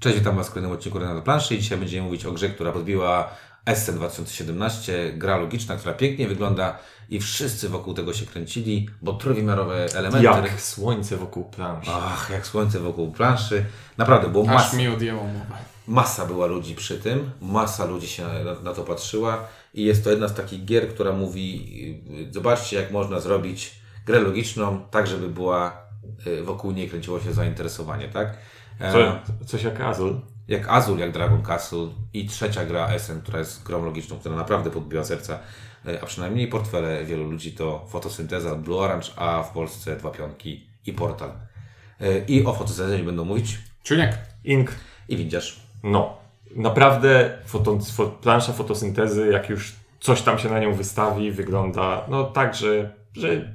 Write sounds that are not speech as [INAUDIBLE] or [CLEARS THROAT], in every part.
Cześć, witam Was w kolejnym odcinku na planszy i dzisiaj będziemy mówić o grze, która podbiła Essen 2017, gra logiczna, która pięknie wygląda i wszyscy wokół tego się kręcili, bo trójwymiarowe elementy... Jak słońce wokół planszy. Ach, jak słońce wokół planszy. Naprawdę, było Aż masa, mi odjęło mowę. masa była ludzi przy tym, masa ludzi się na, na to patrzyła i jest to jedna z takich gier, która mówi yy, zobaczcie jak można zrobić grę logiczną tak, żeby była yy, wokół niej kręciło się zainteresowanie, tak? E, Co, coś jak Azul. jak Azul, jak Dragon Castle i trzecia gra Essen, która jest grą logiczną, która naprawdę podbiła serca, e, a przynajmniej portfele wielu ludzi to Fotosynteza, Blue Orange, a w Polsce Dwa Pionki i Portal. E, I o fotosyntezie nie będą mówić Czuniek. Ink. i windziarz. No. Naprawdę foto, fo, plansza fotosyntezy, jak już coś tam się na nią wystawi, wygląda no tak, że, że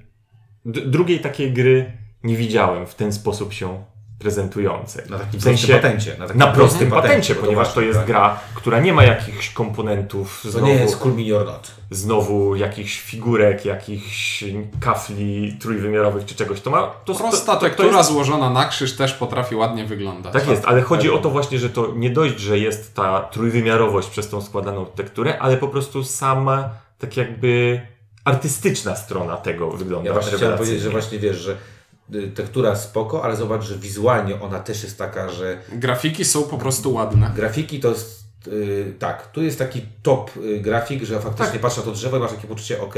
drugiej takiej gry nie widziałem w ten sposób się prezentującej. Na takim w sensie, prostym patencie. Na, takim na prostym patencie, bo ponieważ to jest tak. gra, która nie ma jakichś komponentów, To znowu, nie jest Cool Mini or Not. znowu jakichś figurek, jakichś kafli trójwymiarowych czy czegoś. To ma to, Prosta to, to, to tektura jest złożona na krzyż też potrafi ładnie wyglądać. Tak jest, ale chodzi o to właśnie, że to nie dość, że jest ta trójwymiarowość przez tą składaną tekturę, ale po prostu sama tak jakby artystyczna strona tego wygląda. Ja właśnie chciałem powiedzieć, że właśnie wiesz, że tektura spoko, ale zobacz, że wizualnie ona też jest taka, że Grafiki są po prostu ładne. grafiki to jest y, tak, tu jest taki top y, grafik, że faktycznie patrzę na to drzewo i masz takie poczucie, ok,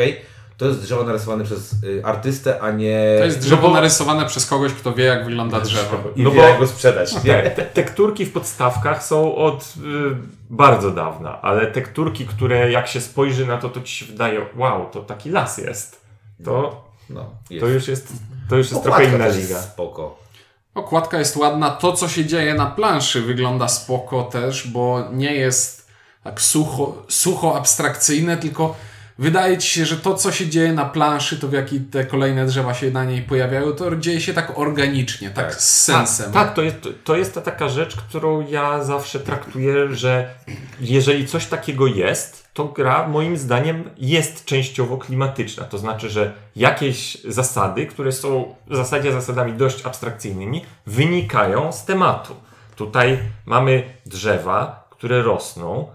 to jest drzewo narysowane przez y, artystę, a nie To jest drzewo No bo- narysowane przez kogoś, kto wie, jak wygląda drzewo. i No wie, bo- jak go sprzedać. Nie? Te, te, tekturki w podstawkach są od y, bardzo dawna, ale tekturki, które jak się spojrzy na to, to ci się wydaje, wow, to taki las jest. To, No, to już jest, to już jest Okładka trochę inna liga. Spoko. Okładka jest ładna. To, co się dzieje na planszy, wygląda spoko też, bo nie jest tak sucho, sucho abstrakcyjne, tylko wydaje ci się, że to, co się dzieje na planszy, to w jaki te kolejne drzewa się na niej pojawiają, to dzieje się tak organicznie, tak, Tak. z sensem. Tak, to jest, to jest ta taka rzecz, którą ja zawsze traktuję, że jeżeli coś takiego jest, to gra moim zdaniem jest częściowo klimatyczna. To znaczy, że jakieś zasady, które są w zasadzie zasadami dość abstrakcyjnymi, wynikają z tematu. Tutaj mamy drzewa, które rosną,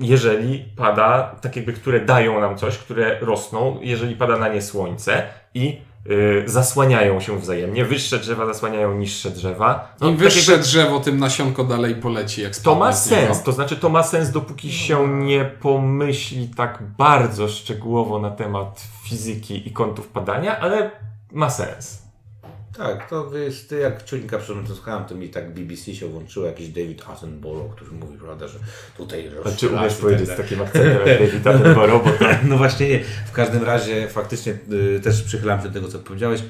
jeżeli pada, tak jakby, które dają nam coś, które rosną, jeżeli pada na nie słońce i y, zasłaniają się wzajemnie. Wyższe drzewa zasłaniają niższe drzewa. No, Im tak wyższe drzewo, tym nasionko dalej poleci. Jak to ma sens, to znaczy to ma sens, dopóki się nie pomyśli tak bardzo szczegółowo na temat fizyki i kątów padania, ale ma sens. Tak, to jest, jak czujnika przed słuchałem, to mi tak BBC się włączyło, jakiś David Attenborough, który mówi, prawda, że tutaj... A czy umiesz powiedzieć tak z takim akcentem jak David Attenborough, bo to [LAUGHS] No właśnie nie. W każdym razie faktycznie y, też przychylam się do tego, co powiedziałeś.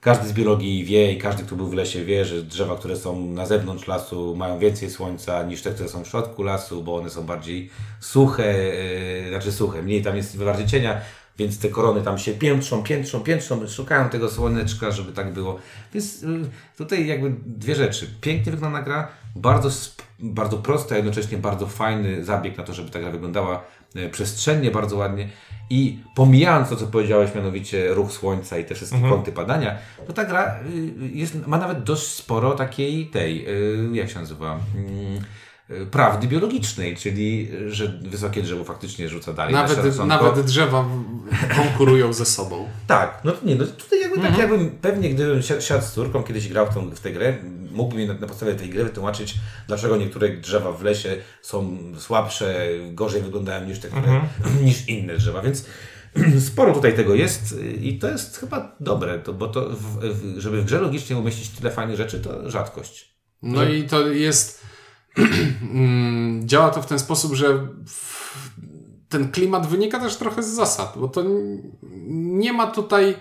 Każdy z biologii wie i każdy, kto był w lesie wie, że drzewa, które są na zewnątrz lasu mają więcej słońca niż te, które są w środku lasu, bo one są bardziej suche, y, znaczy suche, mniej tam jest bardziej cienia, więc te korony tam się piętrzą, piętrzą, piętrzą, szukają tego słoneczka, żeby tak było. Więc y, tutaj jakby dwie rzeczy. Pięknie wygląda gra, bardzo, bardzo prosta, a jednocześnie bardzo fajny zabieg na to, żeby ta gra wyglądała e, przestrzennie, bardzo ładnie. I pomijając to, co powiedziałeś, mianowicie ruch słońca i te wszystkie kąty padania, to ta gra y, jest, ma nawet dość sporo takiej tej, y, jak się nazywa, mm, y, prawdy biologicznej, czyli y, że wysokie drzewo faktycznie rzuca dalej. na Nawet, nawet drzewa konkurują ze sobą. [LAUGHS] Tak, no to nie, no tutaj jakby tak jakbym, pewnie gdybym si- siadł z córką, kiedyś grał w, tą, w tę grę, mógłbym jej na, na podstawie tej gry wytłumaczyć, dlaczego niektóre drzewa w lesie są słabsze, gorzej wyglądają niż te, które, niż inne drzewa, więc [CLEARS THROAT] sporo tutaj tego jest y, i to jest chyba dobre, to, bo to, w, w, żeby w grze logicznie umieścić tyle fajnych rzeczy, to rzadkość. No i to jest. [CLEARS THROAT] mm, działa to w ten sposób, że ten klimat wynika też trochę z zasad, bo to nie ma tutaj.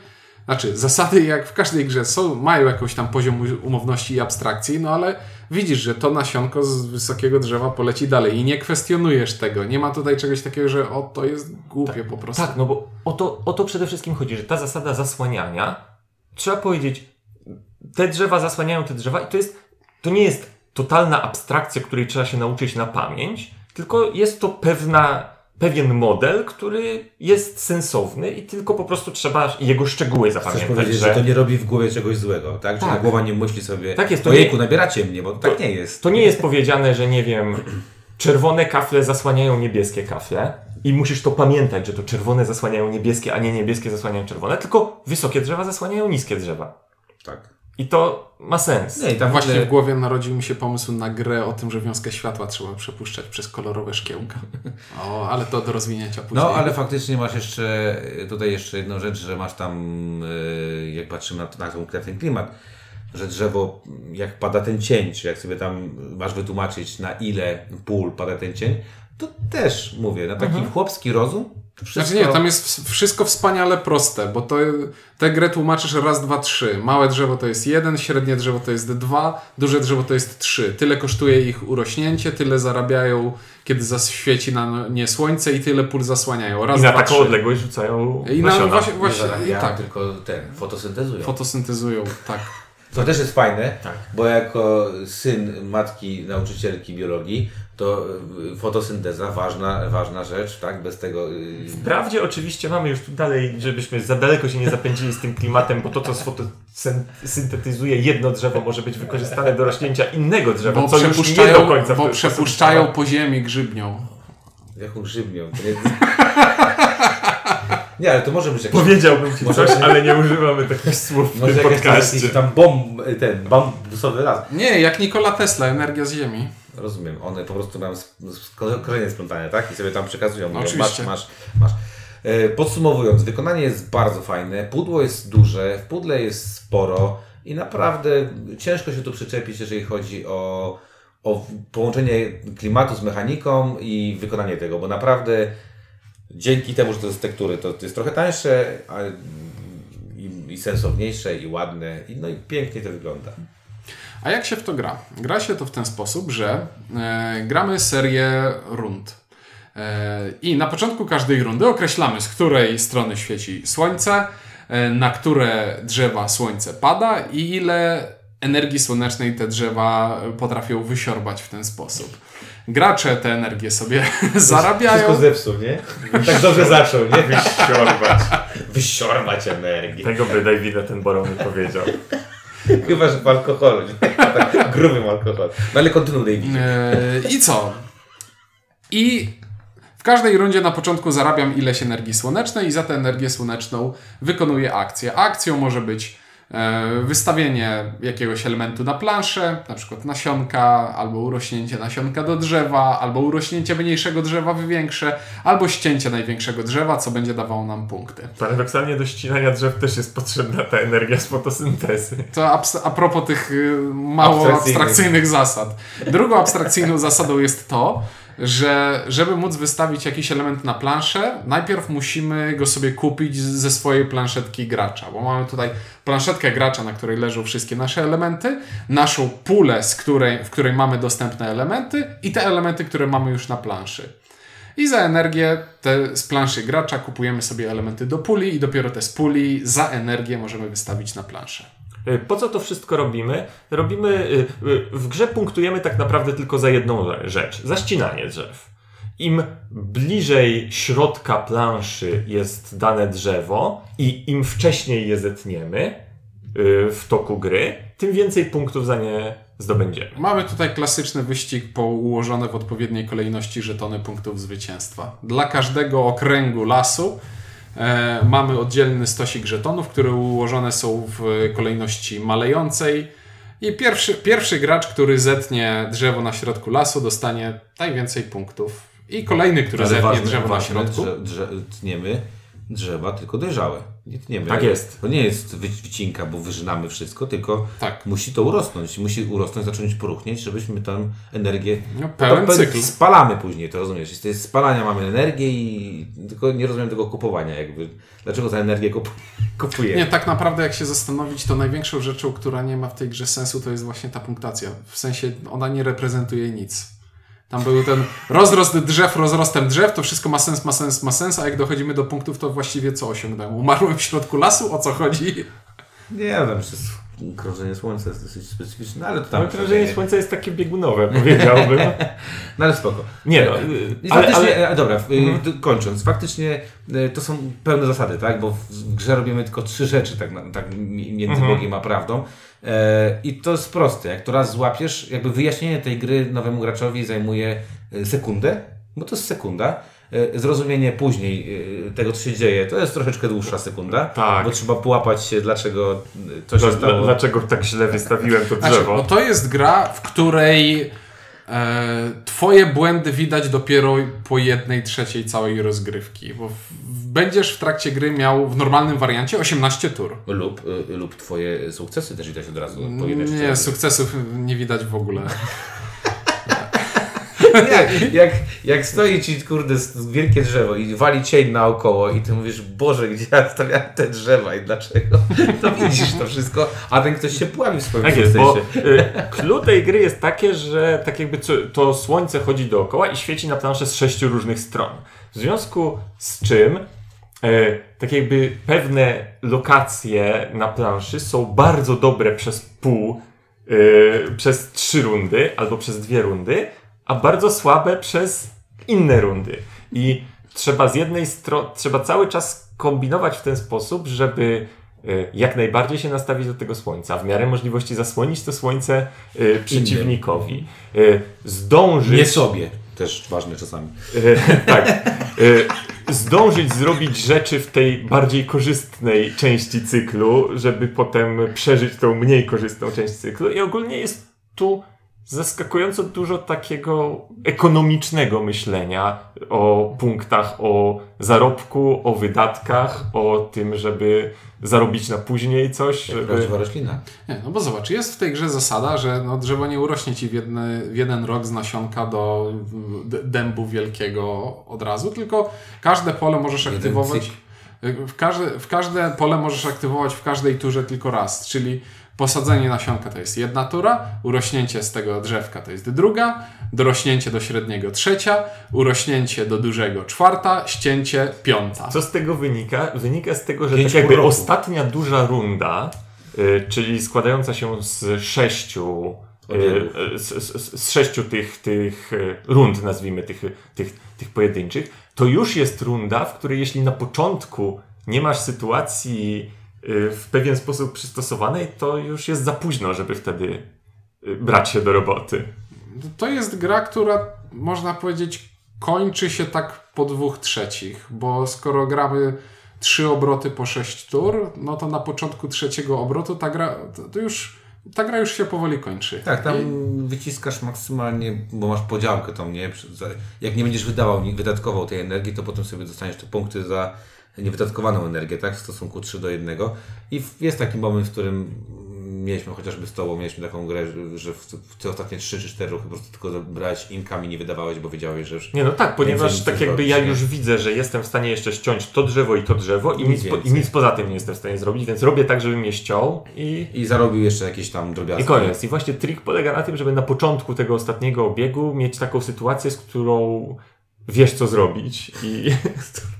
Znaczy, zasady jak w każdej grze są, mają jakiś tam poziom umowności i abstrakcji, no ale widzisz, że to nasionko z wysokiego drzewa poleci dalej i nie kwestionujesz tego. Nie ma tutaj czegoś takiego, że o, to jest głupie po prostu. Tak, no bo o to, o to przede wszystkim chodzi, że ta zasada zasłaniania, trzeba powiedzieć, te drzewa zasłaniają te drzewa i to jest, to nie jest totalna abstrakcja, której trzeba się nauczyć na pamięć, tylko jest to pewna, pewien model, który jest sensowny i tylko po prostu trzeba jego szczegóły Chcesz zapamiętać. powiedzieć, że... to nie robi w głowie czegoś złego, tak? Że Tak. ta głowa nie myśli sobie, Tak jest, to ojejku, nie- nabieracie mnie, bo tak nie jest. To nie jest powiedziane, że nie wiem, [CLEARS THROAT] czerwone kafle zasłaniają niebieskie kafle i musisz to pamiętać, że to czerwone zasłaniają niebieskie, a nie niebieskie zasłaniają czerwone, tylko wysokie drzewa zasłaniają niskie drzewa. Tak. I to ma sens. Nie, i tam Właśnie ogóle- w głowie narodził mi się pomysł na grę o tym, że wiązkę światła trzeba przepuszczać przez kolorowe szkiełka. [LAUGHS] O, ale to do rozwinięcia później. No, ale faktycznie masz jeszcze tutaj jeszcze jedną rzecz, że masz tam, y, jak patrzymy na, na, ten- na ten klimat, że drzewo, jak pada ten cień, czy jak sobie tam masz wytłumaczyć, na ile pól pada ten cień, to też mówię, na taki chłopski rozum. Wszystko... Znaczy nie, tam jest ws- wszystko wspaniale proste, bo to tę grę tłumaczysz raz, dwa, trzy. Małe drzewo to jest jeden, średnie drzewo to jest dwa, duże drzewo to jest trzy. Tyle kosztuje ich urośnięcie, tyle zarabiają, kiedy zaświeci na nie słońce i tyle pól zasłaniają. Raz, I na dwa, taką trzy. odległość rzucają I na, właśnie, Nie właśnie zarabiają, tak, tylko ten, fotosyntezują. fotosyntezują, tak. To też jest fajne, Tak. bo jako syn matki nauczycielki biologii, to y, fotosynteza ważna, ważna rzecz, tak? Bez tego. y, Wprawdzie oczywiście mamy już tu dalej, żebyśmy za daleko się nie zapędzili z tym klimatem, bo to, co fotosyntetyzuje jedno drzewo, może być wykorzystane do rośnięcia innego drzewa, Bo co już nie do przepuszczają, końca bo przepuszczają po ziemi grzybnią. Jaką grzybnią. To nie... nie, ale to może być jakiś. Powiedziałbym ci Może- coś, ale nie używamy takich słów w tym podcaście. jakiś tam bomb, ten bambusowy las. Nie, jak Nikola Tesla, energia z ziemi. Rozumiem, one po prostu mają sp- sp- kolejne splątania, tak? I sobie tam przekazują. Mówią, Oczywiście. Masz, masz, masz. E, Podsumowując, wykonanie jest bardzo fajne, pudło jest duże, w pudle jest sporo i naprawdę ciężko się tu przyczepić, jeżeli chodzi o, o połączenie klimatu z mechaniką i wykonanie tego, bo naprawdę dzięki temu, że to jest tektury, to jest trochę tańsze i, i sensowniejsze i ładne i, no i pięknie to wygląda. A jak się w to gra? Gra się to w ten sposób, że e, gramy serię rund. E, I na początku każdej rundy określamy, z której strony świeci słońce, e, na które drzewa słońce pada i ile energii słonecznej te drzewa potrafią wysiorbać w ten sposób. Gracze tę energię sobie [LAUGHS] zarabiają. Wszystko zepsuł, nie? Tak dobrze zaczął, nie? Wysiorbać. Wysiorbać energię. Tego by David Attenborough nie powiedział. [LAUGHS] Chyba, że w alkoholu? Tak, grubym alkohol. No ale kontynuuj, David. E, I co? I w każdej rundzie na początku zarabiam ileś energii słonecznej i za tę energię słoneczną wykonuję akcję. Akcją może być wystawienie jakiegoś elementu na planszę, na przykład nasionka, albo urośnięcie nasionka do drzewa, albo urośnięcie mniejszego drzewa w większe, albo ścięcie największego drzewa, co będzie dawało nam punkty. Paradoksalnie do ścinania drzew też jest potrzebna ta energia z fotosyntezy. To abs- a propos tych y, mało Abstrakcyjnych. abstrakcyjnych zasad. Drugą abstrakcyjną [LAUGHS] zasadą jest to, że żeby móc wystawić jakiś element na planszę, najpierw musimy go sobie kupić ze swojej planszetki gracza, bo mamy tutaj planszetkę gracza, na której leżą wszystkie nasze elementy, naszą pulę, z której, w której mamy dostępne elementy i te elementy, które mamy już na planszy. I za energię te z planszy gracza kupujemy sobie elementy do puli i dopiero te z puli za energię możemy wystawić na planszę. Y, Po co to wszystko robimy? Robimy, y, y, w grze punktujemy tak naprawdę tylko za jedną rzecz, za ścinanie drzew. Im bliżej środka planszy jest dane drzewo i im wcześniej je zetniemy w toku gry, tym więcej punktów za nie zdobędziemy. Mamy tutaj klasyczny wyścig po ułożone w odpowiedniej kolejności żetony punktów zwycięstwa. Dla każdego okręgu lasu mamy oddzielny stosik żetonów, które ułożone są w kolejności malejącej. I pierwszy, pierwszy gracz, który zetnie drzewo na środku lasu, dostanie najwięcej punktów. I kolejny, który zetnie ważne- drzewo na środku. Drze, drze, tniemy drzewa tylko dojrzałe. Nie tniemy. Tak jest. To nie jest wy- wycinka, bo wyżynamy wszystko, tylko Tak. musi to urosnąć. Musi urosnąć, zacząć poruchnieć, żebyśmy tam energię... No, pełen to, cykl. Spalamy później, to rozumiesz. Z tej spalania mamy energię i tylko nie rozumiem tego kupowania jakby. Dlaczego za energię kup, [LAUGHS] kupujemy? Nie, tak naprawdę jak się zastanowić, to największą rzeczą, która nie ma w tej grze sensu, to jest właśnie ta punktacja. W sensie ona nie reprezentuje nic. Tam był ten rozrost drzew rozrostem drzew, to wszystko ma sens, ma sens, ma sens, a jak dochodzimy do punktów, to właściwie co osiągnąłem? Umarłem w środku lasu? O co chodzi? Nie, tam przez krążenie Słońca jest dosyć specyficzne, no ale to tam... Ale krążenie Słońca jest takie biegunowe, powiedziałbym. [LAUGHS] No ale spoko. Nie no, I ale, faktycznie, ale e, dobra, y, Mhm. kończąc, faktycznie y, to są pełne zasady, tak? Bo w grze robimy tylko trzy rzeczy, tak, tak mi- między Mhm. Bogiem a prawdą. E, I to jest proste. Jak to raz złapiesz, jakby wyjaśnienie tej gry nowemu graczowi zajmuje y, sekundę, bo to jest sekunda. E, Zrozumienie później y, tego, co się dzieje, to jest troszeczkę dłuższa sekunda, Tak. bo trzeba połapać się, dlaczego to się Dla- dla- stało. Dlaczego tak źle wystawiłem to Znaczy, drzewo? bo to jest gra, w której e, twoje błędy widać dopiero po jednej trzeciej całej rozgrywki, bo w, będziesz w trakcie gry miał w normalnym wariancie 18 tur. Lub, y, lub twoje sukcesy też widać od razu. po jednej Nie, sukcesów nie widać w ogóle. [LAUGHS] [LAUGHS] jak, jak, jak stoi ci, kurde, wielkie drzewo i wali cień naokoło i ty mówisz, Boże, gdzie ja stawiałem te drzewa i dlaczego? [LAUGHS] To widzisz to wszystko, a ten ktoś się pławi w swoim Tak jest, bo y, clue tej gry jest takie, że tak jakby to słońce chodzi dookoła i świeci na planszę z sześciu różnych stron. W związku z czym e, tak jakby pewne lokacje na planszy są bardzo dobre przez pół, e, przez trzy rundy albo przez dwie rundy, a bardzo słabe przez inne rundy. I trzeba z jednej strony, trzeba cały czas kombinować w ten sposób, żeby e, jak najbardziej się nastawić do tego słońca, w miarę możliwości zasłonić to słońce e, przeciwnikowi, e, zdążyć... Nie sobie. Też ważne czasami. [LAUGHS] Tak. Zdążyć zrobić rzeczy w tej bardziej korzystnej części cyklu, żeby potem przeżyć tą mniej korzystną część cyklu. I ogólnie jest tu zaskakująco dużo takiego ekonomicznego myślenia o punktach, o zarobku, o wydatkach, o tym, żeby zarobić na później coś. Żeby... prawdziwa roślina. Nie, no bo zobacz, jest w tej grze zasada, że no, drzewo nie urośnie ci w, jedny, w jeden rok z nasionka do dębu wielkiego od razu, tylko każde pole możesz aktywować. W każde, w każde pole możesz aktywować w każdej turze tylko raz, czyli posadzenie nasionka to jest jedna tura, urośnięcie z tego drzewka to jest druga, dorośnięcie do średniego trzecia, urośnięcie do dużego czwarta, ścięcie piąta. Co z tego wynika? Wynika z tego, że Pięć tak jakby roku. ostatnia duża runda, y, czyli składająca się z sześciu, y, Oddziałów. z, z, z sześciu tych, tych y, rund, nazwijmy tych, tych, tych pojedynczych, to już jest runda, w której jeśli na początku nie masz sytuacji y, w pewien sposób przystosowanej, to już jest za późno, żeby wtedy y, brać się do roboty. To jest gra, która można powiedzieć kończy się tak po dwóch trzecich, bo skoro gramy trzy obroty po sześć tur, no to na początku trzeciego obrotu ta gra, to, już, ta gra już się powoli kończy. Tak, tam I, wyciskasz maksymalnie, bo masz podziałkę tą, nie? Jak nie będziesz wydawał, nie wydatkował tej energii, to potem sobie dostaniesz te punkty za niewydatkowaną energię, tak? W stosunku 3 do 1. I jest taki moment, w którym mieliśmy chociażby z Tobą, mieliśmy taką grę, że- w, te ostatnie 3 czy 4 ruchy po prostu tylko brałeś inkami, nie wydawałeś, bo wiedziałeś, że już Nie, no tak, ponieważ tak jakby ja nie? już widzę, że jestem w stanie jeszcze ściąć to drzewo i to drzewo i Nic po, i nic poza tym nie jestem w stanie zrobić, więc robię tak, żebym je ściął i, i zarobił jeszcze jakieś tam drobiazgi. i koniec. I właśnie trik polega na tym, żeby na początku tego ostatniego obiegu mieć taką sytuację, z którą wiesz co zrobić i... [LAUGHS]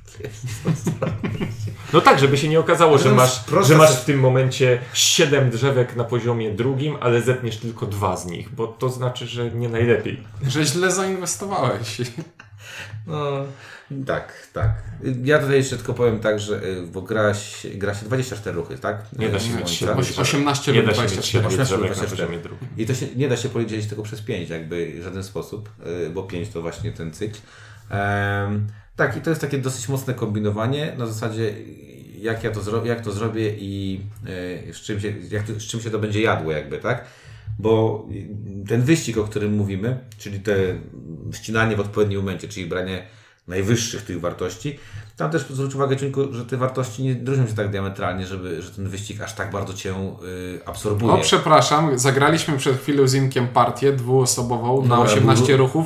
No tak, żeby się nie okazało, że masz, że masz w tym momencie siedem drzewek na poziomie drugim, ale zetniesz tylko dwa z nich, bo to znaczy, że nie najlepiej. że źle zainwestowałeś. No, tak, tak. Ja tutaj jeszcze tylko powiem tak, że y, bo gra się, gra się 24 ruchy, tak? Nie da się Słońca. mieć siedem Oś- 18 Nie lub da się mieć 24. siedmiu 18 drzewek na 24. poziomie drugim. I to się nie da się podzielić tego przez 5 jakby w żaden sposób, y, bo 5 to właśnie ten cykl. Em, tak, i to jest takie dosyć mocne kombinowanie na zasadzie jak ja to, zro- jak to zrobię i y, z czym, się, jak to, z czym się to będzie jadło jakby, tak? Bo ten wyścig, o którym mówimy, czyli te ścinanie w odpowiednim momencie, czyli branie najwyższych tych wartości, tam też zwróć uwagę, Ciuńku, że te wartości nie różnią się tak diametralnie, żeby, że ten wyścig aż tak bardzo Cię y, absorbuje. O, przepraszam, zagraliśmy przed chwilą z Inkiem partię dwuosobową na No, 18 był- ruchów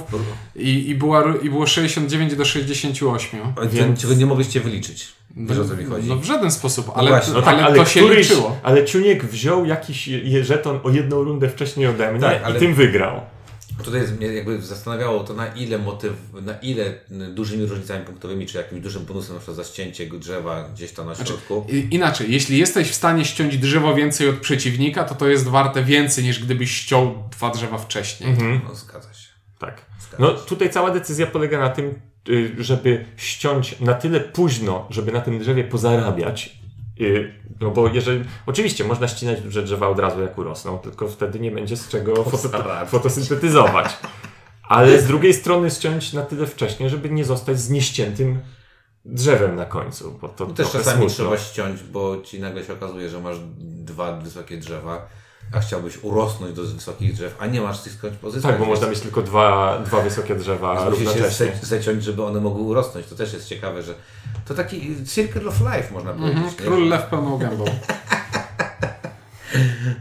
i, i, była, i było 69 do 68. Więc... Więc- Czego nie mogliście wyliczyć. Wiesz o co mi chodzi. No w żaden sposób, ale, właśnie. No tak, ale, ale, to się któryś, liczyło. ale Ciuniek wziął jakiś żeton o jedną rundę wcześniej ode mnie Tak, ale- i tym wygrał. Tutaj mnie jakby zastanawiało to, na ile motyw, na ile dużymi różnicami punktowymi, czy jakimś dużym bonusem na przykład za ścięcie drzewa gdzieś tam na środku. I- Inaczej, jeśli jesteś w stanie ściąć drzewo więcej od przeciwnika, to to jest warte więcej niż gdybyś ściął dwa drzewa wcześniej. No zgadza się. Tak. No tutaj cała decyzja polega na tym, y, żeby ściąć na tyle późno, żeby na tym drzewie pozarabiać. No bo jeżeli. Oczywiście można ścinać duże drzewa od razu jak urosną, tylko wtedy nie będzie z czego [LAUGHS] Pozarabiać. fotosyntetyzować. Ale z drugiej strony ściąć na tyle wcześnie, żeby nie zostać z nieściętym drzewem na końcu. Bo to No też czasami smutno. trzeba ściąć, bo ci nagle się okazuje, że masz dwa wysokie drzewa, a chciałbyś urosnąć do wysokich drzew, a nie masz tych skądś pozyskać. Tak, bo można mieć tylko dwa, dwa wysokie drzewa więc Musi się ze- zeciąć, żeby one mogły urosnąć. To też jest ciekawe, że to taki circle of life można powiedzieć. Mhm? Król lew pełną gębą. [LAUGHS]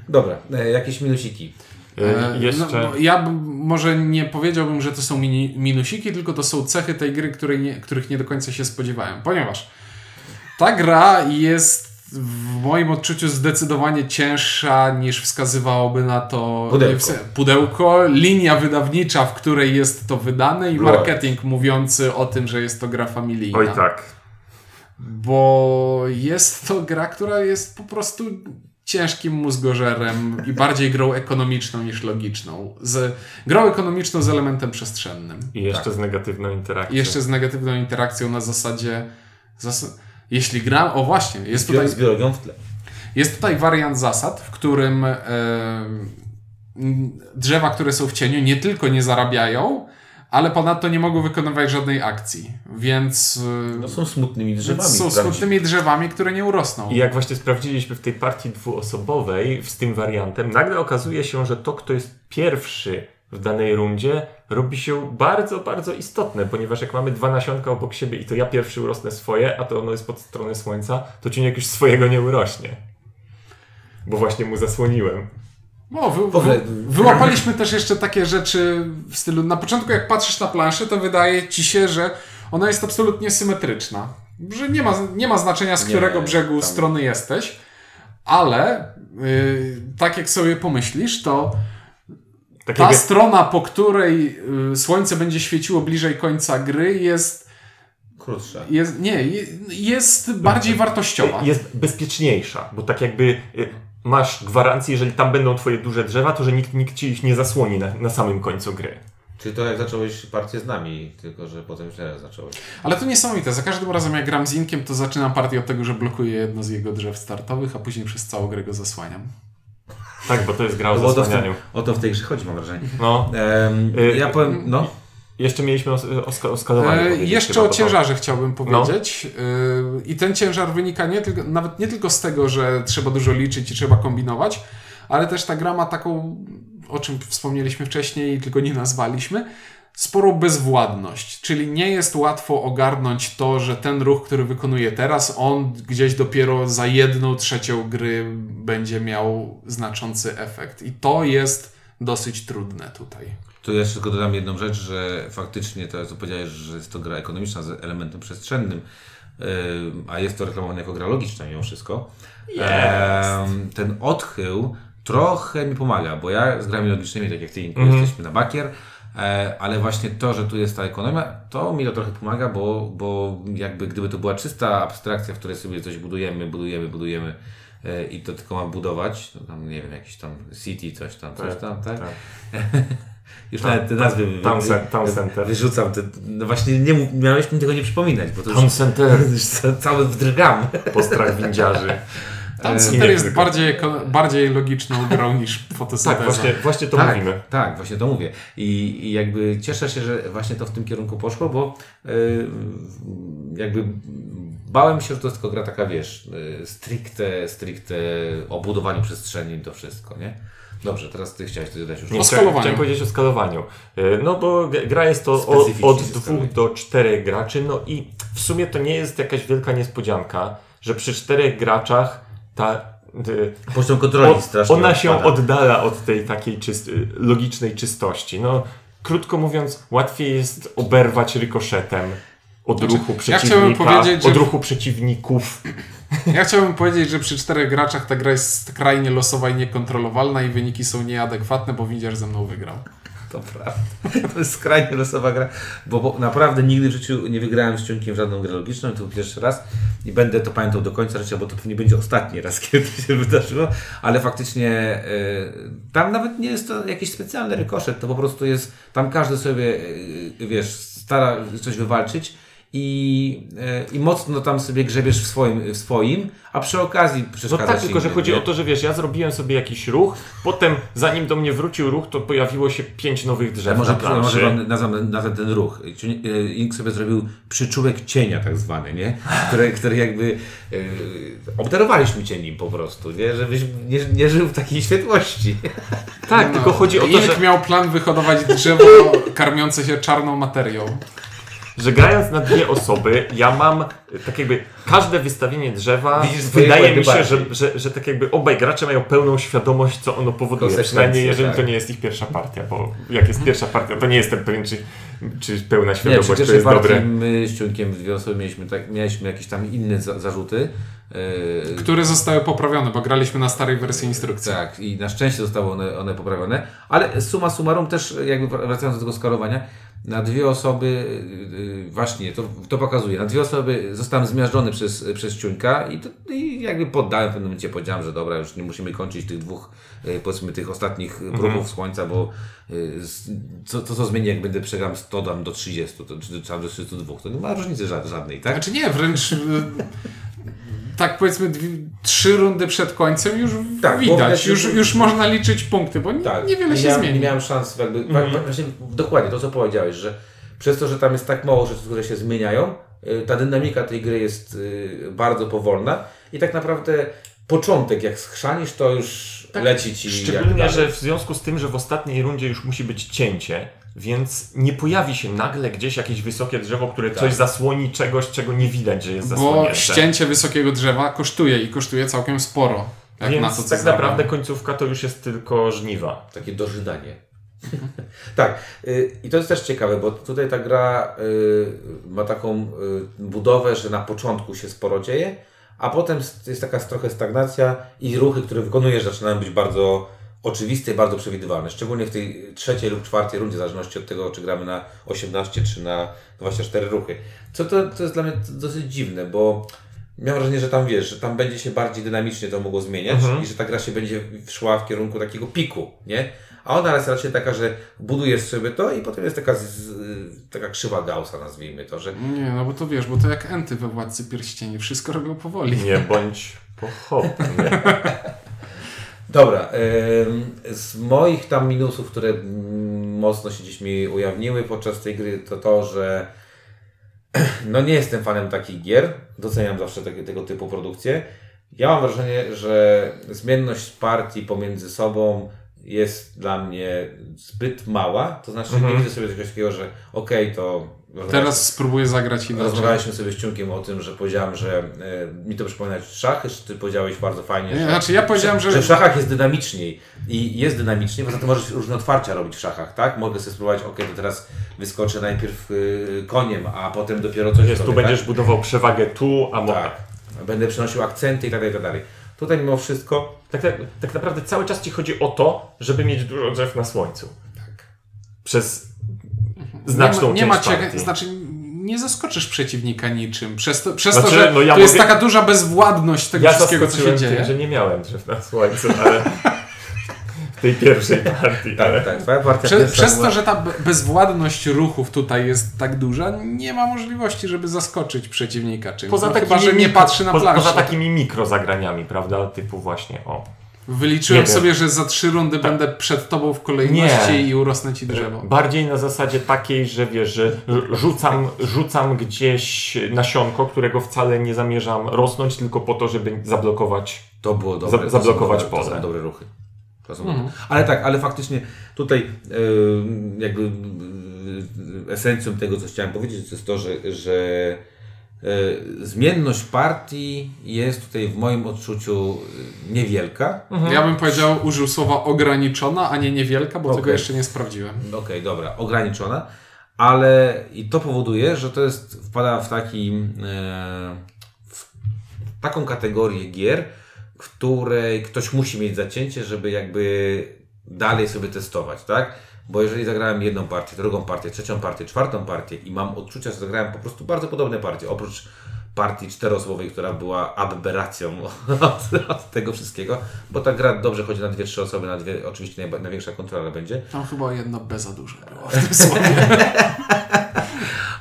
Dobra, e, jakieś minusiki. Y, E, Jeszcze. No, ja bym, może nie powiedziałbym, że to są mini, minusiki, tylko to są cechy tej gry, której nie, których nie do końca się spodziewałem. Ponieważ ta gra jest w moim odczuciu zdecydowanie cięższa niż wskazywałoby na to Pudełko. pudełko, linia wydawnicza, w której jest to wydane i marketing mówiący o tym, że jest to gra familijna. Oj tak. Bo jest to gra, która jest po prostu ciężkim mózgożerem i bardziej grą ekonomiczną niż logiczną. Z grą ekonomiczną z elementem przestrzennym. I jeszcze Tak. z negatywną interakcją. I jeszcze z negatywną interakcją na zasadzie. Zas jeśli gram. O właśnie, jest Z, tutaj, z biologią w tle. jest tutaj wariant zasad, w którym e, drzewa, które są w cieniu, nie tylko nie zarabiają, ale ponadto nie mogą wykonywać żadnej akcji. Więc. e, No są smutnymi drzewami. są smutnymi drzewami, które nie urosną. I jak właśnie sprawdziliśmy w tej partii dwuosobowej z tym wariantem, nagle okazuje się, że to, kto jest pierwszy w danej rundzie, robi się bardzo, bardzo istotne, ponieważ jak mamy dwa nasionka obok siebie i to ja pierwszy urosnę swoje, a to ono jest pod stronę słońca, to ciuniek już swojego nie urośnie. Bo właśnie mu zasłoniłem. No, wy, wy, wyłapaliśmy też jeszcze takie rzeczy w stylu, na początku jak patrzysz na planszę, to wydaje ci się, że ona jest absolutnie symetryczna. Że nie ma, nie ma znaczenia, z Nie, którego brzegu tam- strony jesteś, ale yy, tak jak sobie pomyślisz, to Tak ta strona, po której yy, słońce będzie świeciło bliżej końca gry jest, Krótsza. jest nie, je- jest bardziej wartościowa. jest bezpieczniejsza, bo tak jakby y, masz gwarancję, jeżeli tam będą twoje duże drzewa, to że nikt, nikt ci ich nie zasłoni na, na samym końcu gry. Czyli to jak zacząłeś partię z nami, tylko że potem źle zacząłeś. Ale to niesamowite. Za każdym razem jak gram z Inkiem, to zaczynam partię od tego, że blokuję jedno z jego drzew startowych, a później przez całą grę go zasłaniam. Tak, bo to jest gra o No bo o to, w tym, zasłanianiu. o to w tej grze chodzi, mam wrażenie. No, Y, ja powiem, no. jeszcze mieliśmy o, o, ska- o skalowaniu. E, jeszcze chyba, o bo to- ciężarze chciałbym powiedzieć. E, I ten ciężar wynika nie tylko, nawet nie tylko z tego, że trzeba dużo liczyć i trzeba kombinować, ale też ta gra ma taką, o czym wspomnieliśmy wcześniej, tylko nie nazwaliśmy, sporą bezwładność. Czyli nie jest łatwo ogarnąć to, że ten ruch, który wykonuje teraz, on gdzieś dopiero za jedną trzecią gry będzie miał znaczący efekt. I to jest dosyć trudne tutaj. Tu jeszcze tylko dodam jedną rzecz, że faktycznie to, co powiedziałeś, że jest to gra ekonomiczna z elementem przestrzennym, ym, a jest to reklamowane jako gra logiczna mimo wszystko. Em, ten odchył trochę mi pomaga, bo ja z grami logicznymi, tak jak ty Inku, jesteśmy na bakier, ale właśnie to, że tu jest ta ekonomia, to mi to trochę pomaga, bo, bo jakby gdyby to była czysta abstrakcja, w której sobie coś budujemy, budujemy, budujemy e, i to tylko ma budować, tam nie wiem, jakiś tam city, coś tam, coś Tak, tam, tak? tak. [LAUGHS] Już nawet te nazwy wy- Town wy- Town Center. wyrzucam. Te, no właśnie nie, miałeś mi tego nie przypominać, bo to Town już, Center [LAUGHS] już ca- cały wdrgam. po strach windziarzy. [LAUGHS] Tam E, Center nie jest bardziej, bardziej logiczną grą niż fotosynteza. Tak, właśnie, właśnie to tak, mówimy. Tak, właśnie to mówię. I, I jakby cieszę się, że właśnie to w tym kierunku poszło, bo yy, jakby bałem się, że to jest tylko gra taka, wiesz, yy, stricte, stricte o budowaniu przestrzeni to wszystko, nie? Dobrze, teraz ty chciałeś to dodać już. Nie, O chciałem, skalowaniu. chciałem powiedzieć o skalowaniu. E, No bo gra jest to od się dwóch do czterech graczy, no i w sumie to nie jest jakaś wielka niespodzianka, że przy czterech graczach ta y, Poziom kontroli o- strasznie ona się odpada. oddala od tej takiej czyst, logicznej czystości. No, krótko mówiąc, łatwiej jest oberwać rykoszetem od Znaczy, ruchu ja przeciwnika, że- od ruchu przeciwników. Ja chciałbym powiedzieć, że przy czterech graczach ta gra jest skrajnie losowa i niekontrolowalna i wyniki są nieadekwatne, bo widzisz ze mną wygrał. To prawda. [LAUGHS] To jest skrajnie losowa gra, bo, bo naprawdę nigdy w życiu nie wygrałem z ciągiem żadną grę logiczną, to był pierwszy raz. I będę to pamiętał do końca życia, bo to pewnie będzie ostatni raz, [LAUGHS] kiedy to się wydarzyło, ale faktycznie e, tam nawet nie jest to jakiś specjalny rykoszet, to po prostu jest, tam każdy sobie, e, wiesz, stara coś wywalczyć i, e, i mocno tam sobie grzebiesz w swoim, w swoim a przy okazji No przeszkadzasz tak, tylko że chodzi nie? o to, że wiesz, ja zrobiłem sobie jakiś ruch, potem zanim do mnie wrócił ruch, to pojawiło się pięć nowych drzew Ja może, na planszy. może wam nazwam, nazwę ten ruch. E, Ink sobie zrobił przyczółek cienia tak zwany, nie? Który, który jakby e, obdarowaliśmy cię nim po prostu, nie? Żebyś nie, nie żył w takiej świetłości. Tak, tylko chodzi o to, Irek że, miał plan wyhodować drzewo [LAUGHS] karmiące się czarną materią. Że grając na dwie osoby, ja mam tak jakby każde wystawienie drzewa, Widzisz wydaje mi się, że, że, że tak jakby obaj gracze mają pełną świadomość, co ono powoduje. Przynajmniej jeżeli tak. to nie jest ich pierwsza partia, bo jak jest pierwsza partia, to nie jestem pewien, czy, czy pełna Nie, świadomość przy to pierwszej jest dobre. my z Ciunkiem w dwie osoby mieliśmy, tak, mieliśmy jakieś tam inne za, zarzuty. E, Które zostały poprawione, bo graliśmy na starej wersji instrukcji. Tak, i na szczęście zostały one, one poprawione, ale summa summarum też, jakby wracając do tego skalowania, na dwie osoby, yy, właśnie, to, to pokazuje, na dwie osoby zostałem zmiażdżony przez, przez Ciuńka i, to, i jakby poddałem w pewnym momencie, powiedziałem, że dobra, już nie musimy kończyć tych dwóch, yy, powiedzmy, tych ostatnich próbów słońca, bo yy, z- co, co, co zmieni, jak będę przegram 100 dam do 30, to, czy tam do 32, to nie ma różnicy ża- żadnej, tak? Znaczy nie, wręcz y, tak powiedzmy dwie, trzy rundy przed końcem już Tak, widać, już, już można liczyć punkty, bo Tak, niewiele nie się miałem, zmieni. Nie miałem szans, jakby, wa- właśnie dokładnie to, co powiedziałeś, że przez to, że tam jest tak mało rzeczy, które się zmieniają, y, ta dynamika tej gry jest y, bardzo powolna i tak naprawdę początek, jak schrzanisz, to już Tak, leci ci Szczególnie, że w związku z tym, że w ostatniej rundzie już musi być cięcie, więc nie pojawi się nagle gdzieś jakieś wysokie drzewo, które coś zasłoni czegoś, czego nie widać, że jest Bo zasłonięte. ścięcie wysokiego drzewa kosztuje i kosztuje całkiem sporo. Jak Więc na to, co tak zrobią. naprawdę końcówka to już jest tylko żniwa. Takie dożydanie. [LAUGHS] tak, y, i to jest też ciekawe, bo tutaj ta gra y, ma taką y, budowę, że na początku się sporo dzieje, a potem jest taka trochę stagnacja i ruchy, które wykonujesz, zaczynają być bardzo oczywiste i bardzo przewidywalne. Szczególnie w tej trzeciej lub czwartej rundzie, w zależności od tego, czy gramy na 18 czy na 24 ruchy. Co to, to jest dla mnie dosyć dziwne, bo miałem wrażenie, że tam wiesz, że tam będzie się bardziej dynamicznie to mogło zmieniać i że ta gra się będzie szła w kierunku takiego piku, nie? A ona jest raczej taka, że budujesz sobie to i potem jest taka, z, taka krzywa Gaussa, nazwijmy to, że Nie, no bo to wiesz, bo to jak enty we Władcy Pierścieni, wszystko robią powoli. Nie bądź pochopny. [LAUGHS] Dobra, z moich tam minusów, które mocno się gdzieś mi ujawniły podczas tej gry, to to, że [CLEARS THROAT] no nie jestem fanem takich gier, doceniam zawsze takie, tego typu produkcje. Ja mam wrażenie, że zmienność partii pomiędzy sobą jest dla mnie zbyt mała, to znaczy nie widzę sobie czegoś takiego, że okej, to Teraz spróbuję zagrać inaczej. Rozmawialiśmy sobie z Ciunkiem o tym, że powiedziałem, że e, mi to przypomina szachy, czy ty powiedziałeś bardzo fajnie, Nie, że, znaczy ja powiedziałem, że- że w szachach jest dynamiczniej i jest dynamicznie, poza tym możesz różne otwarcia robić w szachach, tak? Mogę sobie spróbować, ok, to teraz wyskoczę najpierw y, koniem, a potem dopiero coś Jest, tu zrobię, będziesz tak? budował przewagę tu, a mo- Tak, będę przynosił akcenty i tak dalej, i tak dalej. Tutaj mimo wszystko, tak, tak, tak naprawdę cały czas ci chodzi o to, żeby mieć dużo drzew na słońcu. tak, Przez znaczną nie ma, nie partii. cię, znaczy nie zaskoczysz przeciwnika niczym. Przez to, przez Znaczy, to że no ja to jest taka duża bezwładność tego Ja wszystkiego, co się zaskoczyłem dzieje. tym, że nie miałem drzew na słońcu, ale w tej pierwszej partii, ale... tak, tak, twoja partia Prze, przez była- to, że ta be- bezwładność ruchów tutaj jest tak duża, nie ma możliwości, żeby zaskoczyć przeciwnika czymś. Poza no, takimi chyba, że nie mikro- patrzy na poza, planszę. poza takimi mikrozagraniami, prawda? Typu właśnie o. Wyliczyłem Nie sobie, że za trzy rundy będę przed tobą w kolejności Nie. i urosnę ci drzewo. Bardziej na zasadzie takiej, że wiesz, że rzucam, rzucam gdzieś nasionko, którego wcale nie zamierzam rosnąć, tylko po to, żeby zablokować. To było dobre. Za- to zablokować są dobre, To pole. są dobre ruchy. To są Mhm. dobre. Ale tak, ale faktycznie tutaj yy, jakby yy, esencją tego, co chciałem powiedzieć, to jest to, że, że yy, zmienność partii jest tutaj w moim odczuciu yy, niewielka. Ja bym powiedział, użył słowa ograniczona, a nie niewielka, bo Okej. tego jeszcze nie sprawdziłem. Okej, dobra, ograniczona, ale i to powoduje, że to jest, wpada w taki, e, w taką kategorię gier, której ktoś musi mieć zacięcie, żeby jakby dalej sobie testować, tak? Bo jeżeli zagrałem jedną partię, drugą partię, trzecią partię, czwartą partię i mam odczucia, że zagrałem po prostu bardzo podobne partie, oprócz partii czteroosobowej, która była aberracją [LAUGHS] od, od tego wszystkiego, bo ta gra dobrze chodzi na dwie, trzy osoby, na dwie, oczywiście największa kontrola będzie. Tam chyba jedno B za dużo było w tym [LAUGHS] słowie.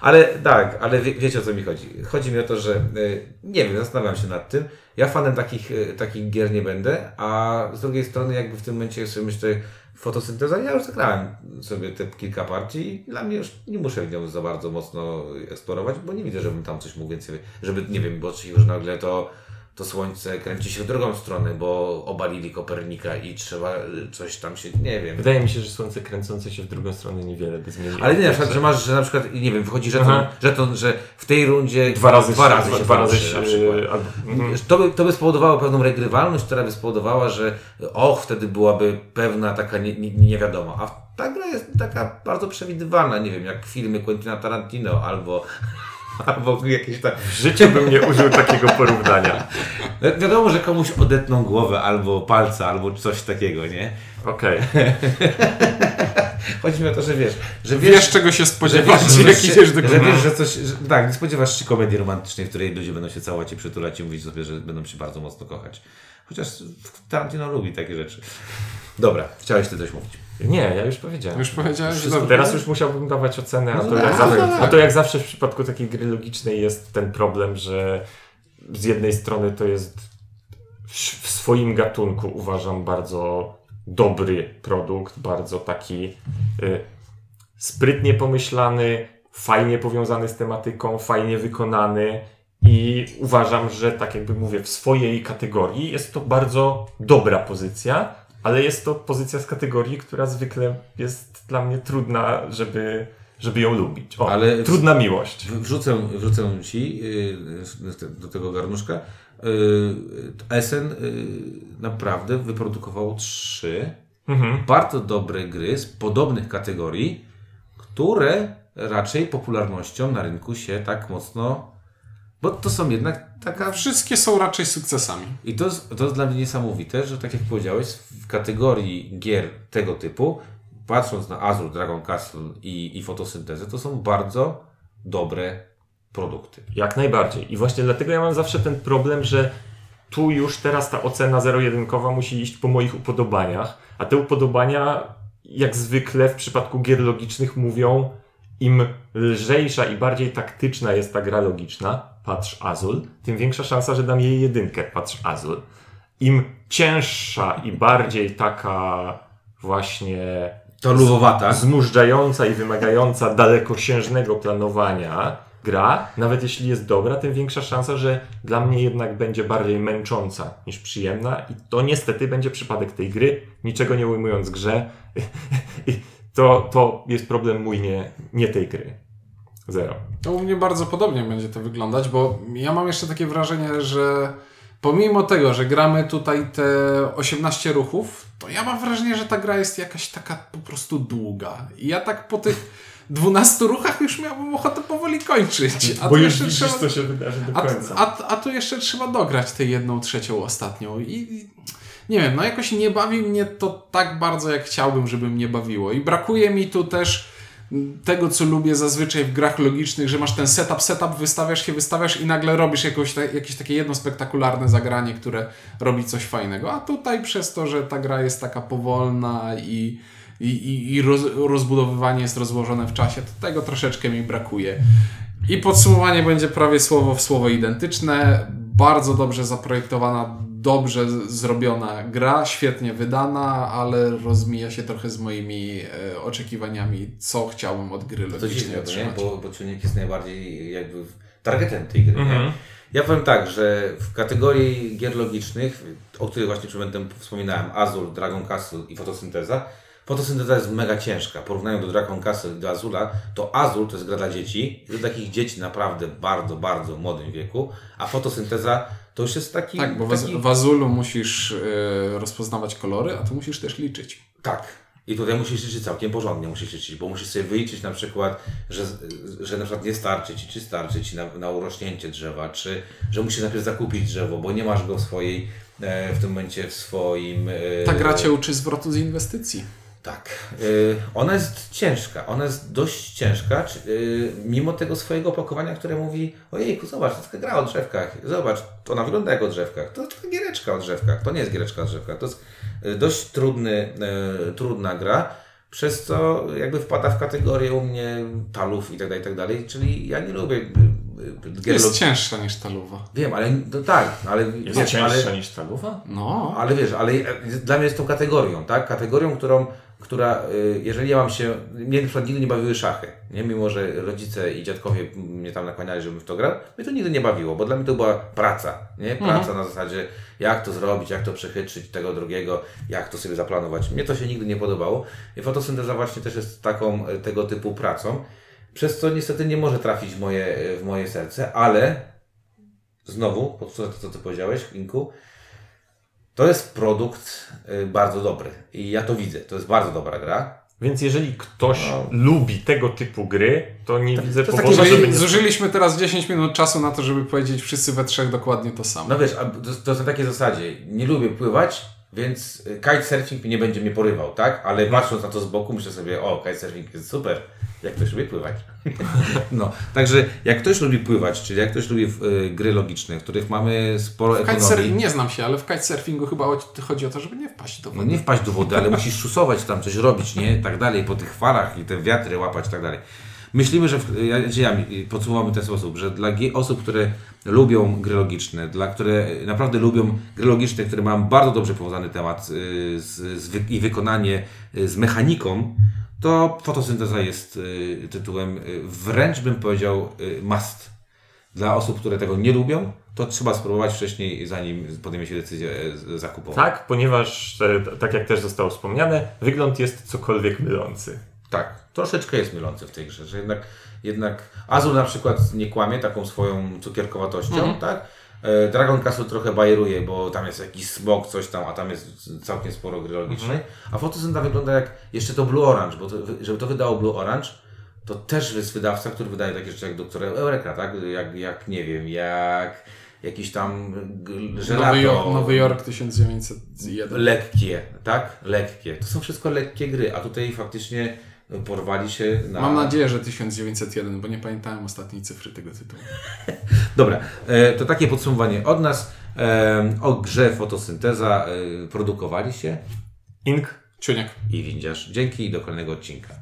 Ale tak, ale wie, wiecie o co mi chodzi. Chodzi mi o to, że y, nie wiem, zastanawiam się nad tym. Ja fanem takich, y, takich gier nie będę, a z drugiej strony jakby w tym momencie sobie myślę, fotosynteza, ja już zagrałem sobie te kilka partii i dla mnie już nie muszę w nią za bardzo mocno eksplorować, bo nie widzę, żebym tam coś mógł więcej, żeby, nie wiem, bo już nagle to to słońce kręci się w drugą stronę, bo obalili Kopernika i trzeba y, coś tam się, nie wiem. Wydaje mi się, że słońce kręcące się w drugą stronę niewiele by zmieniło. Ale nie, na przykład, że masz, że na przykład, nie wiem, wychodzi żeton, żeton że w tej rundzie Dwa razy dwa razy, się, dwa razy się, albo, mhm. To by, to by spowodowało pewną regrywalność, która by spowodowała, że och, wtedy byłaby pewna taka nie, nie, niewiadoma. A ta gra jest taka bardzo przewidywalna, nie wiem, jak filmy Quentina Tarantino albo, [LAUGHS] albo jakieś tak. W życiu bym nie użył takiego porównania. Wi- Wiadomo, że komuś odetną głowę albo palca, albo coś takiego, nie? Okej. [LAUGHS] Chodzi mi o to, że wiesz, że wiesz, Wiesz czego się że spodziewać, wiesz, że, jak idziesz do że, kina. wiesz, że coś, że, tak, nie spodziewasz się komedii romantycznej, w której ludzie będą się całować i przytulać i mówić sobie, że będą się bardzo mocno kochać. Chociaż Tarantino lubi takie rzeczy. Dobra, chciałeś ty coś mówić. Nie, ja już powiedziałem. Już powiedziałeś, że Wszystko dobrze. Teraz już musiałbym dawać ocenę, a No to, tak, jak zawsze, tak. a to jak zawsze w przypadku takiej gry logicznej jest ten problem, że z jednej strony to jest w w swoim gatunku uważam bardzo dobry produkt, bardzo taki y, sprytnie pomyślany, fajnie powiązany z tematyką, fajnie wykonany i uważam, że tak jakby mówię, w swojej kategorii jest to bardzo dobra pozycja, ale jest to pozycja z kategorii, która zwykle jest dla mnie trudna, żeby, żeby ją lubić. O, Ale- trudna miłość. Wrzucę, wrzucę ci yy, do tego garnuszka. Yy, Essen yy, naprawdę wyprodukował trzy Mhm. bardzo dobre gry z podobnych kategorii, które raczej popularnością na rynku się tak mocno. Bo to są jednak taka. Wszystkie są raczej sukcesami. I to jest, to jest dla mnie niesamowite, że tak jak powiedziałeś, w kategorii gier tego typu, patrząc na Azure, Dragon Castle i, i fotosyntezę, to są bardzo dobre produkty. Jak najbardziej. I właśnie dlatego ja mam zawsze ten problem, że tu już teraz ta ocena zero-jedynkowa musi iść po moich upodobaniach, a te upodobania, jak zwykle w przypadku gier logicznych, mówią, im lżejsza i bardziej taktyczna jest ta gra logiczna, patrz Azul, tym większa szansa, że dam jej jedynkę, patrz Azul. Im cięższa i bardziej taka właśnie To luwowata. zmużdżająca i wymagająca dalekosiężnego planowania gra, nawet jeśli jest dobra, tym większa szansa, że dla mnie jednak będzie bardziej męcząca niż przyjemna i to niestety będzie przypadek tej gry, niczego nie ujmując grze. [LAUGHS] To, to jest problem mój, nie, nie tej gry. Zero. To u mnie bardzo podobnie będzie to wyglądać, bo ja mam jeszcze takie wrażenie, że pomimo tego, że gramy tutaj te 18 ruchów, to ja mam wrażenie, że ta gra jest jakaś taka po prostu długa. I ja tak po tych 12 ruchach już miałbym ochotę powoli kończyć. A tu jeszcze trzeba... się wydarzy do A, a, a tu jeszcze trzeba dograć tę jedną trzecią ostatnią. I nie wiem, no jakoś nie bawi mnie to tak bardzo, jak chciałbym, żeby mnie bawiło. I brakuje mi tu też tego, co lubię zazwyczaj w grach logicznych, że masz ten setup, setup, wystawiasz się, wystawiasz i nagle robisz jakoś ta, jakieś takie jedno spektakularne zagranie, które robi coś fajnego. A tutaj przez to, że ta gra jest taka powolna i, i, i, i roz, rozbudowywanie jest rozłożone w czasie, to tego troszeczkę mi brakuje. I podsumowanie będzie prawie słowo w słowo identyczne. Bardzo dobrze zaprojektowana, dobrze zrobiona gra, świetnie wydana, ale rozmija się trochę z moimi e, oczekiwaniami, co chciałbym od gry To logicznej dziwne, nie? otrzymać. Bo, bo Czujnik jest najbardziej jakby targetem tej gry. Mhm. Ja powiem tak, że w kategorii gier logicznych, o których właśnie przed momentem wspominałem, Azul, Dragon Castle i fotosynteza, fotosynteza jest mega ciężka. Porównując do Dragon Castle i do Azula, to Azul to jest gra dla dzieci, dla takich dzieci naprawdę bardzo, bardzo młodym wieku, a fotosynteza to już jest taki... Tak, bo w, taki... w Azulu musisz e, rozpoznawać kolory, a tu musisz też liczyć. Tak. I tutaj musisz liczyć całkiem porządnie, musisz liczyć, bo musisz sobie wyliczyć na przykład, że, że na przykład nie starczy Ci, czy starczy Ci na, na urośnięcie drzewa, czy że musisz najpierw zakupić drzewo, bo nie masz go w swojej, e, w tym momencie w swoim... E, Ta gra cię uczy zwrotu z inwestycji. Tak. Y, ona jest ciężka. Ona jest dość ciężka, y, mimo tego swojego opakowania, które mówi ojejku, zobacz, to taka gra o drzewkach. Zobacz, ona wygląda jak o drzewkach. To taka giereczka o drzewkach. To nie jest giereczka o drzewkach. To jest y, dość trudny, trudna gra, przez co jakby wpada w kategorię u mnie talów i tak dalej, i tak dalej. Czyli ja nie lubię gier Jest cięższa niż ta luwa. Wiem, ale no tak, ale Jest wiesz, ale, cięższa niż ta luwa? No. ale wiesz, ale dla mnie jest tą kategorią, tak? Kategorią, którą, która, y, jeżeli ja mam się, mnie na przykład nigdy nie bawiły szachy, nie? Mimo, że rodzice i dziadkowie mnie tam nakłaniali, żebym w to grał, mnie to nigdy nie bawiło, bo dla mnie to była praca, nie? Praca na zasadzie, jak to zrobić, jak to przechytrzyć tego drugiego, jak to sobie zaplanować. Mnie to się nigdy nie podobało i fotosynteza właśnie też jest taką e, tego typu pracą, przez co niestety nie może trafić w moje, w moje serce, ale znowu, powtórzę to, co Ty powiedziałeś, Inku, to jest produkt y, bardzo dobry i ja to widzę. To jest bardzo dobra gra. Więc jeżeli ktoś No. lubi tego typu gry, to nie widzę to powodu, takie- żeby nie... zużyliśmy teraz 10 minut czasu na to, żeby powiedzieć wszyscy we trzech dokładnie to samo. No wiesz, to, to jest na takiej zasadzie. Nie lubię pływać, więc y, kitesurfing nie będzie mnie porywał, tak? Ale patrząc na to z boku, myślę sobie, o, kitesurfing jest super, jak ktoś lubi pływać. [LAUGHS] no, także jak ktoś lubi pływać, czyli jak ktoś lubi y, gry logiczne, w których mamy sporo W ekonomii. Nie znam się, ale w kitesurfingu chyba chodzi o to, żeby nie wpaść do No wody. nie wpaść do wody, ale [LAUGHS] musisz szusować tam, coś robić, nie? Tak dalej, po tych falach i te wiatry łapać, tak dalej. Myślimy, że, w, ja, czy ja podsumowamy w ten sposób, że dla osób, które lubią gry logiczne, dla które naprawdę lubią gry logiczne, które mają bardzo dobrze powiązany temat y, z, z wy, i wykonanie y, z mechaniką, to fotosynteza jest y, tytułem wręcz bym powiedział must. Dla osób, które tego nie lubią, to trzeba spróbować wcześniej, zanim podejmie się decyzję e, z- zakupowa. Tak, ponieważ, e, tak jak też zostało wspomniane, wygląd jest cokolwiek mylący. Tak, troszeczkę jest mylący w tej grze, że jednak, jednak Azul na przykład nie kłamie taką swoją cukierkowatością, tak? E, Dragon Castle trochę bajeruje, bo tam jest jakiś smog, coś tam, a tam jest całkiem sporo gry logicznej. A Photosynta wygląda jak jeszcze to Blue Orange, bo to, żeby to wydało Blue Orange, to też jest wydawca, który wydaje takie rzeczy jak Doktor Eureka, tak? Jak, jak nie wiem, jak jakiś tam żelato. Nowy Jork, Nowy Jork 1901. Lekkie, tak? Lekkie. To są wszystko lekkie gry, a tutaj faktycznie porwali się na... Mam nadzieję, że 1901, bo nie pamiętałem ostatniej cyfry tego tytułu. [LAUGHS] Dobra, e, to takie podsumowanie od nas. E, o grze fotosynteza e, produkowali się Ink Ciuniek. i windziarz. Dzięki i do kolejnego odcinka.